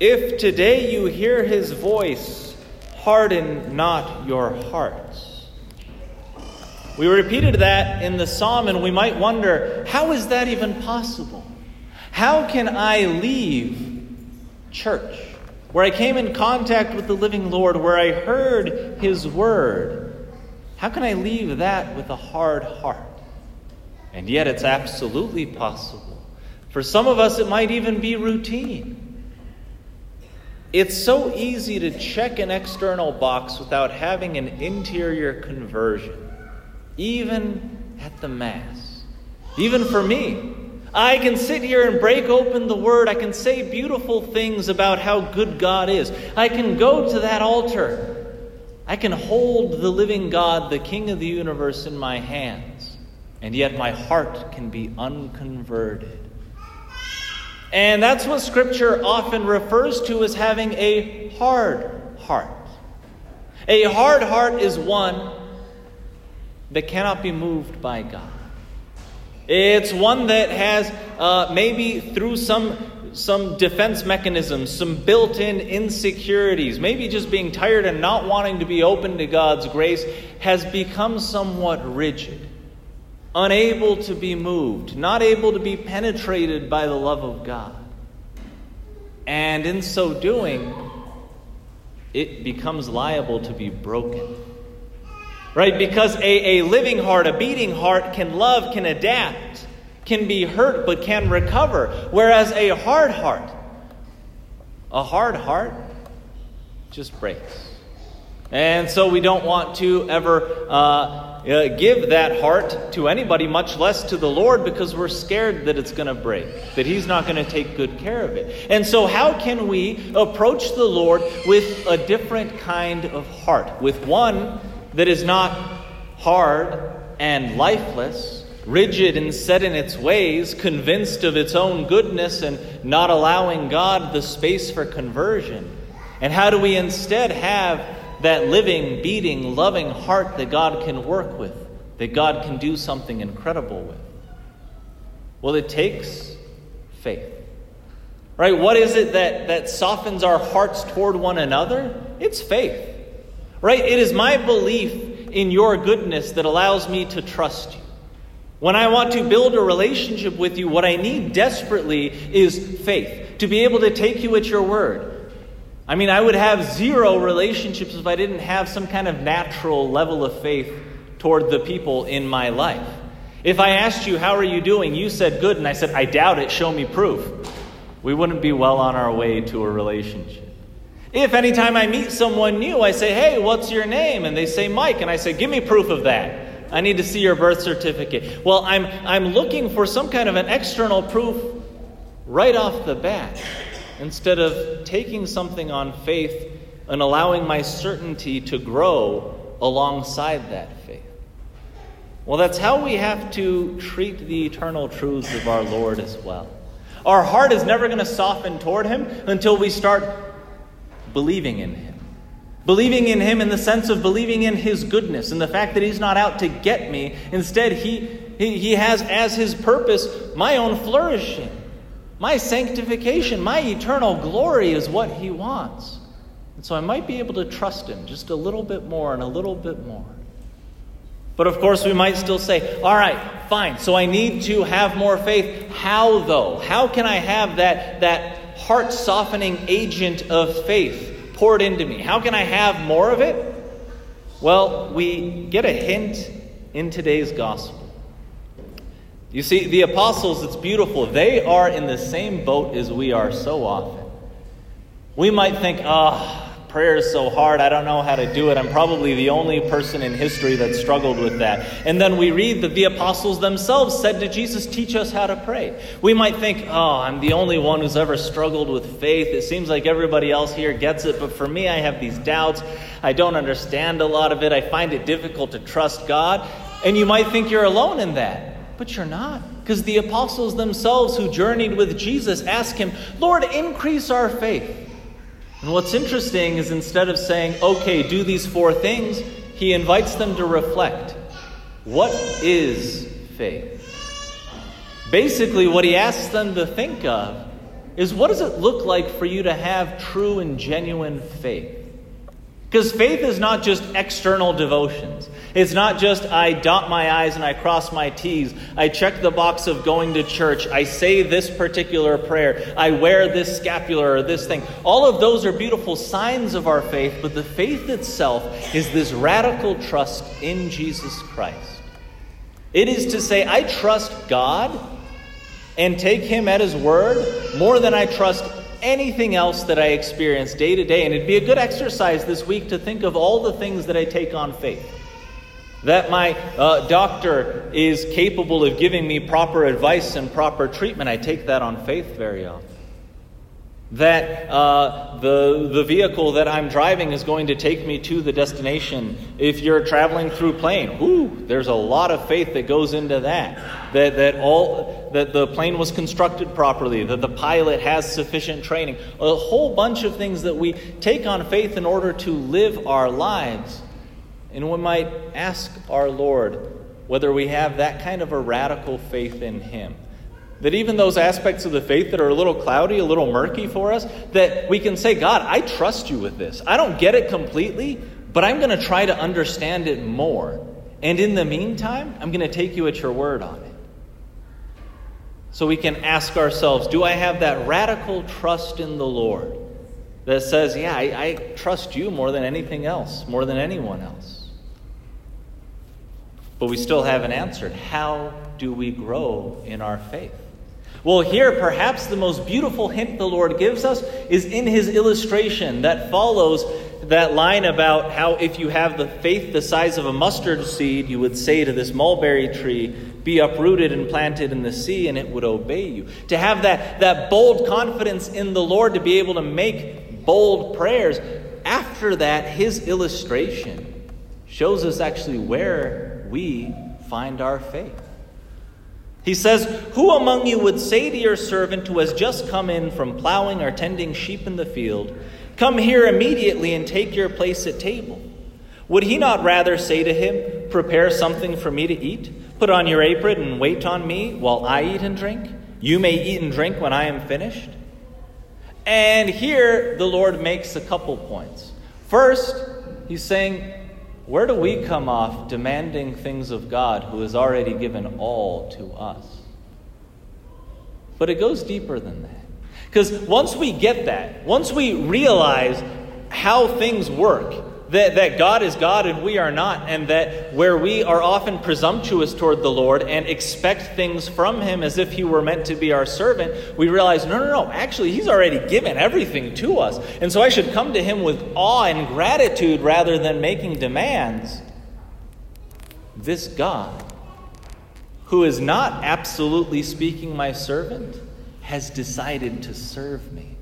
If today you hear his voice, harden not your hearts. We repeated that in the psalm, and we might wonder how is that even possible? How can I leave church, where I came in contact with the living Lord, where I heard his word? How can I leave that with a hard heart? And yet it's absolutely possible. For some of us, it might even be routine. It's so easy to check an external box without having an interior conversion even at the Mass. Even for me, I can sit here and break open the Word. I can say beautiful things about how good God is. I can go to that altar. I can hold the living God, the King of the universe, in my hands. And yet my heart can be unconverted. And that's what Scripture often refers to as having a hard heart. A hard heart is one that cannot be moved by God. It's one that has uh, maybe through some some defense mechanisms, some built in insecurities, maybe just being tired and not wanting to be open to God's grace, has become somewhat rigid, unable to be moved, not able to be penetrated by the love of God. And in so doing, it becomes liable to be broken. Right? Because a, a living heart, a beating heart, can love, can adapt, can be hurt, but can recover. Whereas a hard heart, a hard heart just breaks. And so we don't want to ever uh, uh, give that heart to anybody, much less to the Lord, because we're scared that it's going to break, that He's not going to take good care of it. And so, how can we approach the Lord with a different kind of heart? With one that is not hard and lifeless, rigid and set in its ways, convinced of its own goodness and not allowing God the space for conversion? And how do we instead have that living, beating, loving heart that God can work with, that God can do something incredible with? Well, it takes faith. Right? What is it that, that softens our hearts toward one another? It's faith. Right? It is my belief in your goodness that allows me to trust you. When I want to build a relationship with you, what I need desperately is faith to be able to take you at your word. I mean, I would have zero relationships if I didn't have some kind of natural level of faith toward the people in my life. If I asked you, How are you doing? you said good, and I said, I doubt it, show me proof. We wouldn't be well on our way to a relationship. If anytime I meet someone new, I say, Hey, what's your name? And they say, Mike. And I say, Give me proof of that. I need to see your birth certificate. Well, I'm, I'm looking for some kind of an external proof right off the bat instead of taking something on faith and allowing my certainty to grow alongside that faith. Well, that's how we have to treat the eternal truths of our Lord as well. Our heart is never going to soften toward Him until we start believing in Him. Believing in Him in the sense of believing in His goodness and the fact that He's not out to get me. Instead, He, he, he has as His purpose my own flourishing, my sanctification, my eternal glory is what He wants. And so I might be able to trust Him just a little bit more and a little bit more. But of course, we might still say, all right, fine, so I need to have more faith. How, though? How can I have that, that heart softening agent of faith poured into me. How can I have more of it? Well, we get a hint in today's gospel. You see, the apostles, it's beautiful. They are in the same boat as we are so often. We might think, ah, oh, prayer is so hard, I don't know how to do it. I'm probably the only person in history that struggled with that. And then we read that the apostles themselves said to Jesus, Teach us how to pray. We might think, Oh, I'm the only one who's ever struggled with faith. It seems like everybody else here gets it, but for me, I have these doubts. I don't understand a lot of it. I find it difficult to trust God. And you might think you're alone in that, but you're not. Because the apostles themselves who journeyed with Jesus ask him, Lord, increase our faith. And what's interesting is instead of saying, okay, do these four things, he invites them to reflect. What is faith? Basically, what he asks them to think of is what does it look like for you to have true and genuine faith? Because faith is not just external devotions. It's not just I dot my I's and I cross my T's. I check the box of going to church. I say this particular prayer. I wear this scapular or this thing. All of those are beautiful signs of our faith, but the faith itself is this radical trust in Jesus Christ. It is to say, I trust God and take Him at His word more than I trust anything else that I experience day to day. And it'd be a good exercise this week to think of all the things that I take on faith. That my uh, doctor is capable of giving me proper advice and proper treatment. I take that on faith very often that uh, the, the vehicle that I'm driving is going to take me to the destination. If you're traveling through plane, whoo, there's a lot of faith that goes into that. That, that, all, that the plane was constructed properly, that the pilot has sufficient training. A whole bunch of things that we take on faith in order to live our lives. And we might ask our Lord whether we have that kind of a radical faith in Him. That even those aspects of the faith that are a little cloudy, a little murky for us, that we can say, God, I trust you with this. I don't get it completely, but I'm going to try to understand it more. And in the meantime, I'm going to take you at your word on it. So we can ask ourselves, do I have that radical trust in the Lord that says, yeah, I, I trust you more than anything else, more than anyone else? But we still haven't answered. How do we grow in our faith? Well, here, perhaps the most beautiful hint the Lord gives us is in his illustration that follows that line about how if you have the faith the size of a mustard seed, you would say to this mulberry tree, Be uprooted and planted in the sea, and it would obey you. To have that, that bold confidence in the Lord, to be able to make bold prayers. After that, his illustration shows us actually where we find our faith. He says, Who among you would say to your servant who has just come in from plowing or tending sheep in the field, Come here immediately and take your place at table? Would he not rather say to him, Prepare something for me to eat? Put on your apron and wait on me while I eat and drink? You may eat and drink when I am finished. And here the Lord makes a couple points. First, he's saying, where do we come off demanding things of God who has already given all to us? But it goes deeper than that. Because once we get that, once we realize how things work, that, that God is God and we are not, and that where we are often presumptuous toward the Lord and expect things from Him as if He were meant to be our servant, we realize, no, no, no, actually, He's already given everything to us. And so I should come to Him with awe and gratitude rather than making demands. This God, who is not absolutely speaking my servant, has decided to serve me.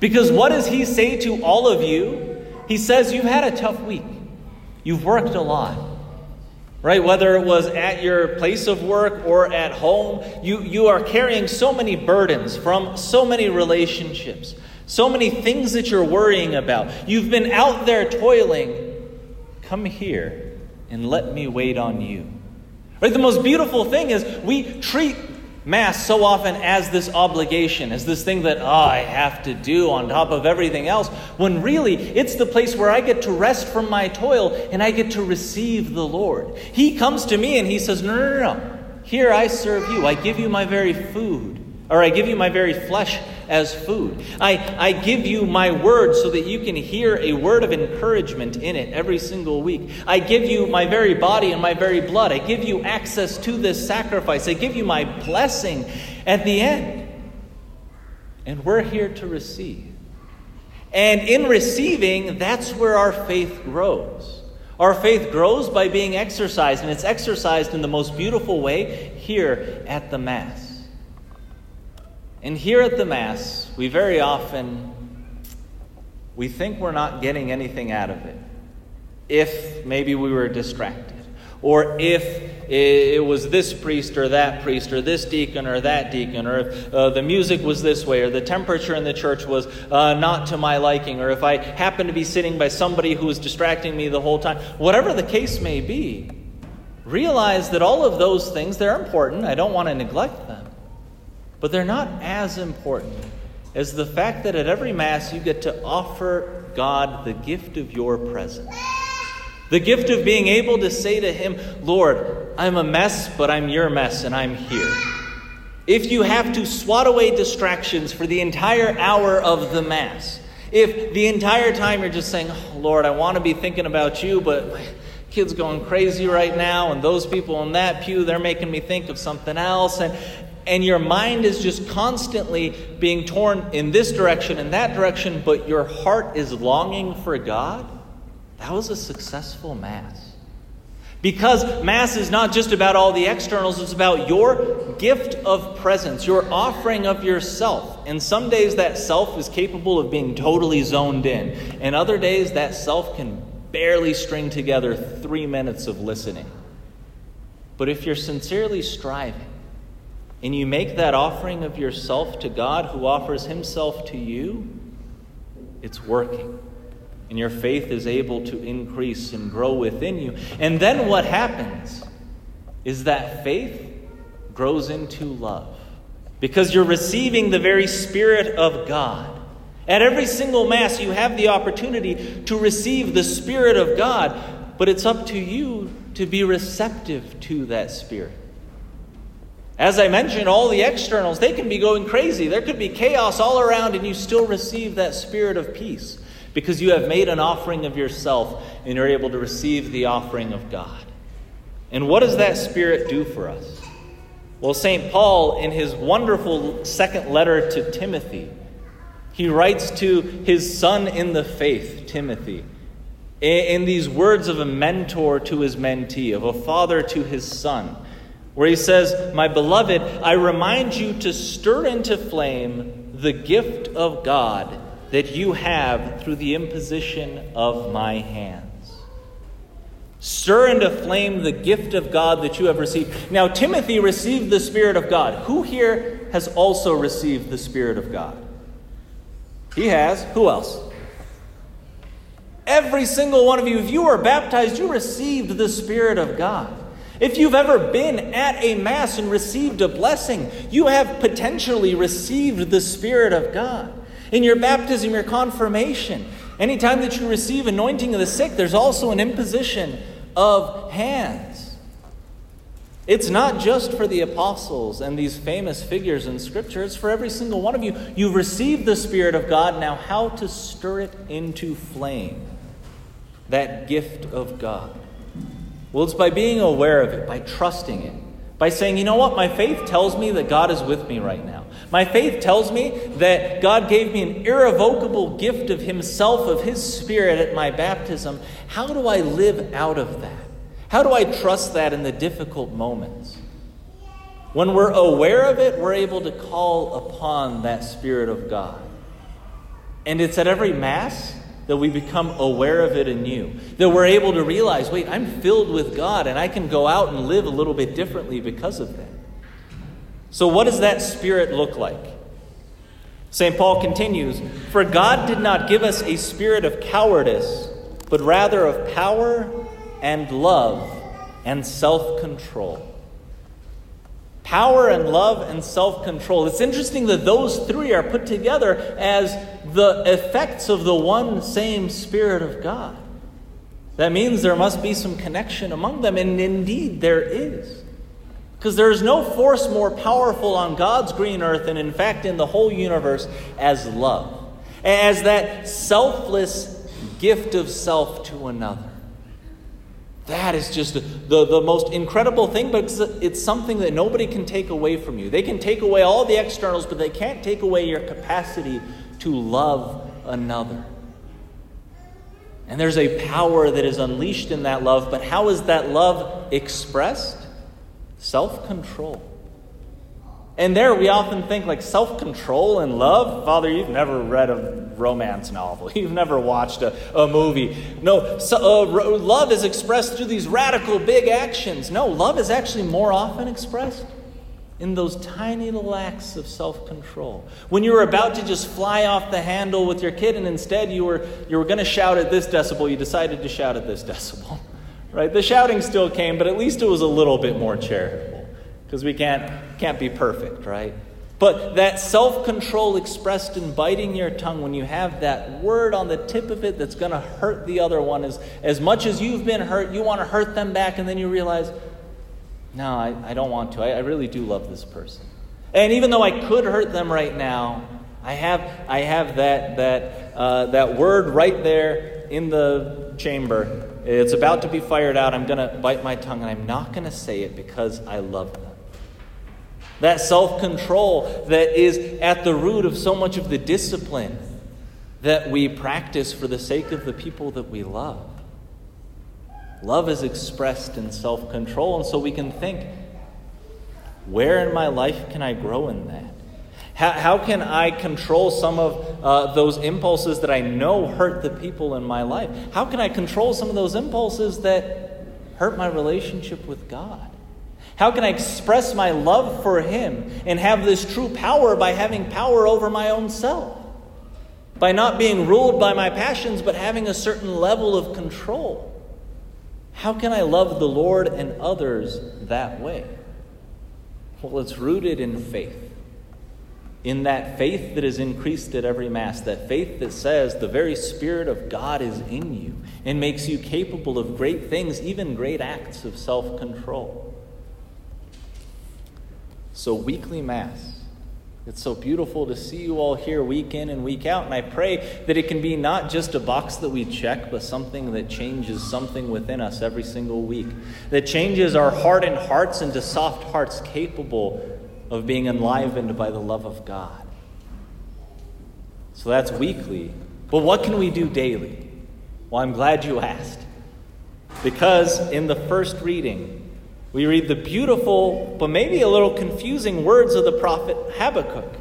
Because what does He say to all of you? He says, You've had a tough week. You've worked a lot. Right? Whether it was at your place of work or at home, you, you are carrying so many burdens from so many relationships, so many things that you're worrying about. You've been out there toiling. Come here and let me wait on you. Right? The most beautiful thing is we treat Mass so often as this obligation, as this thing that, oh, I have to do on top of everything else, when really it's the place where I get to rest from my toil and I get to receive the Lord. He comes to me and he says, No, no, no, no. Here I serve you. I give you my very food, or I give you my very flesh as food. I, I give you my word so that you can hear a word of encouragement in it every single week. I give you my very body and my very blood. I give you access to this sacrifice. I give you my blessing at the end. And we're here to receive. And in receiving, that's where our faith grows. Our faith grows by being exercised, and it's exercised in the most beautiful way here at the Mass. And here at the Mass, we very often we think we're not getting anything out of it. If maybe we were distracted, or if it was this priest or that priest, or this deacon or that deacon, or if uh, the music was this way, or the temperature in the church was uh, not to my liking, or if I happened to be sitting by somebody who was distracting me the whole time, whatever the case may be, realize that all of those things, they're important. I don't want to neglect them. But they're not as important as the fact that at every Mass you get to offer God the gift of your presence. The gift of being able to say to Him, Lord, I'm a mess, but I'm your mess, and I'm here. If you have to swat away distractions for the entire hour of the Mass, if the entire time you're just saying, oh, Lord, I want to be thinking about you, but my kid's going crazy right now, and those people in that pew, they're making me think of something else, and and your mind is just constantly being torn in this direction and that direction, but your heart is longing for God, that was a successful Mass. Because Mass is not just about all the externals, it's about your gift of presence, your offering of yourself. And some days that self is capable of being totally zoned in, and other days that self can barely string together three minutes of listening. But if you're sincerely striving, and you make that offering of yourself to God who offers himself to you, it's working. And your faith is able to increase and grow within you. And then what happens is that faith grows into love because you're receiving the very Spirit of God. At every single Mass, you have the opportunity to receive the Spirit of God, but it's up to you to be receptive to that Spirit. As I mentioned, all the externals, they can be going crazy. There could be chaos all around, and you still receive that spirit of peace because you have made an offering of yourself and you're able to receive the offering of God. And what does that spirit do for us? Well, St. Paul, in his wonderful second letter to Timothy, he writes to his son in the faith, Timothy, in these words of a mentor to his mentee, of a father to his son where he says, My beloved, I remind you to stir into flame the gift of God that you have through the imposition of my hands. Stir into flame the gift of God that you have received. Now, Timothy received the Spirit of God. Who here has also received the Spirit of God? He has. Who else? Every single one of you, if you were baptized, you received the Spirit of God. If you've ever been at a Mass and received a blessing, you have potentially received the Spirit of God. In your baptism, your confirmation, anytime that you receive anointing of the sick, there's also an imposition of hands. It's not just for the apostles and these famous figures in Scripture, it's for every single one of you. You've received the Spirit of God, now how to stir it into flame. That gift of God. Well, it's by being aware of it, by trusting it, by saying, you know what, my faith tells me that God is with me right now. My faith tells me that God gave me an irrevocable gift of Himself, of His Spirit at my baptism. How do I live out of that? How do I trust that in the difficult moments? When we're aware of it, we're able to call upon that Spirit of God. And it's at every Mass that we become aware of it anew, that we're able to realize, wait, I'm filled with God and I can go out and live a little bit differently because of that. So, what does that spirit look like? St. Paul continues For God did not give us a spirit of cowardice, but rather of power and love and self control power and love and self control. It's interesting that those three are put together as the effects of the one same Spirit of God. That means there must be some connection among them, and indeed there is. Because there is no force more powerful on God's green earth, and in fact in the whole universe, as love. As that selfless gift of self to another. That is just the, the most incredible thing, but it's, it's something that nobody can take away from you. They can take away all the externals, but they can't take away your capacity to love another. And there's a power that is unleashed in that love, but how is that love expressed? Self control. And there we often think like self control and love. Father, you've never read a romance novel, you've never watched a, a movie. No, so, uh, love is expressed through these radical big actions. No, love is actually more often expressed in those tiny little acts of self control. When you were about to just fly off the handle with your kid, and instead you were, you were going to shout at this decibel, you decided to shout at this decibel. Right? The shouting still came, but at least it was a little bit more charitable because we can't, can't be perfect, right? But that self control expressed in biting your tongue, when you have that word on the tip of it that's going to hurt the other one, is as much as you've been hurt, you want to hurt them back, and then you realize, no, I, I don't want to. I, I really do love this person. And even though I could hurt them right now, I have, I have that, that, uh, that word right there in the chamber. It's about to be fired out. I'm going to bite my tongue, and I'm not going to say it because I love them. That self control that is at the root of so much of the discipline that we practice for the sake of the people that we love. Love is expressed in self control, and so we can think where in my life can I grow in that? How, how can I control some of uh, those impulses that I know hurt the people in my life? How can I control some of those impulses that hurt my relationship with God? How can I express my love for Him and have this true power by having power over my own self? By not being ruled by my passions, but having a certain level of control. How can I love the Lord and others that way? Well, it's rooted in faith. In that faith that is increased at every Mass, that faith that says the very Spirit of God is in you and makes you capable of great things, even great acts of self control. So, weekly Mass. It's so beautiful to see you all here week in and week out. And I pray that it can be not just a box that we check, but something that changes something within us every single week. That changes our hardened hearts into soft hearts capable of being enlivened by the love of God. So that's weekly. But what can we do daily? Well, I'm glad you asked. Because in the first reading, we read the beautiful, but maybe a little confusing words of the prophet Habakkuk.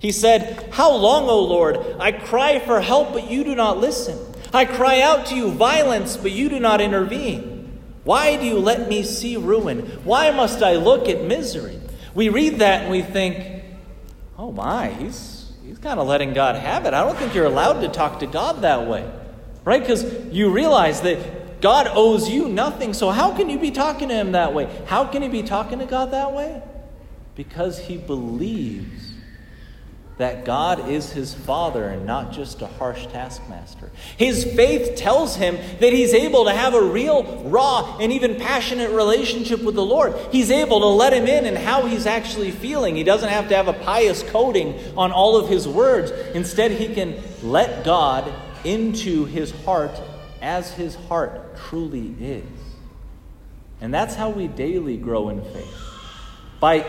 He said, How long, O Lord? I cry for help, but you do not listen. I cry out to you violence, but you do not intervene. Why do you let me see ruin? Why must I look at misery? We read that and we think, Oh my, he's, he's kind of letting God have it. I don't think you're allowed to talk to God that way. Right? Because you realize that God owes you nothing, so how can you be talking to him that way? How can he be talking to God that way? Because he believes that God is his father and not just a harsh taskmaster. His faith tells him that he's able to have a real, raw, and even passionate relationship with the Lord. He's able to let him in and how he's actually feeling. He doesn't have to have a pious coating on all of his words. Instead, he can let God into his heart as his heart truly is. And that's how we daily grow in faith. By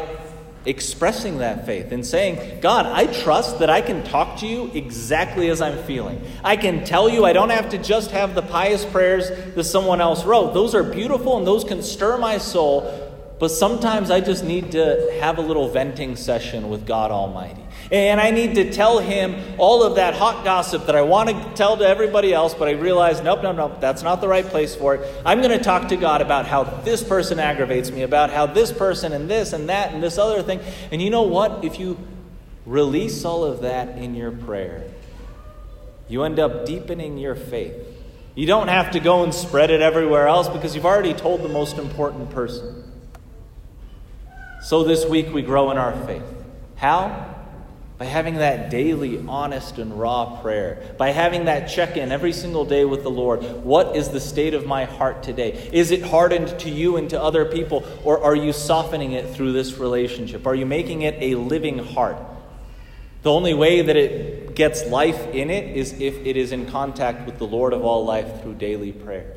expressing that faith and saying, God, I trust that I can talk to you exactly as I'm feeling. I can tell you, I don't have to just have the pious prayers that someone else wrote. Those are beautiful and those can stir my soul, but sometimes I just need to have a little venting session with God Almighty. And I need to tell him all of that hot gossip that I want to tell to everybody else, but I realize, nope, nope, nope, that's not the right place for it. I'm going to talk to God about how this person aggravates me, about how this person and this and that and this other thing. And you know what? If you release all of that in your prayer, you end up deepening your faith. You don't have to go and spread it everywhere else because you've already told the most important person. So this week we grow in our faith. How? By having that daily, honest, and raw prayer. By having that check in every single day with the Lord. What is the state of my heart today? Is it hardened to you and to other people, or are you softening it through this relationship? Are you making it a living heart? The only way that it gets life in it is if it is in contact with the Lord of all life through daily prayer.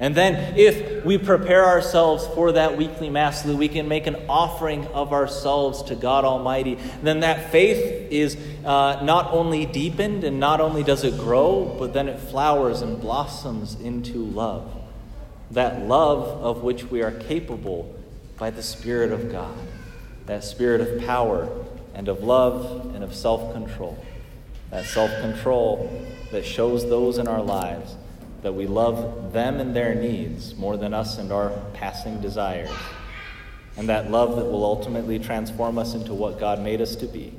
And then, if we prepare ourselves for that weekly Mass so that we can make an offering of ourselves to God Almighty, then that faith is uh, not only deepened and not only does it grow, but then it flowers and blossoms into love. That love of which we are capable by the Spirit of God. That spirit of power and of love and of self control. That self control that shows those in our lives that we love them and their needs more than us and our passing desires, and that love that will ultimately transform us into what God made us to be,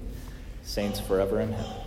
saints forever in heaven.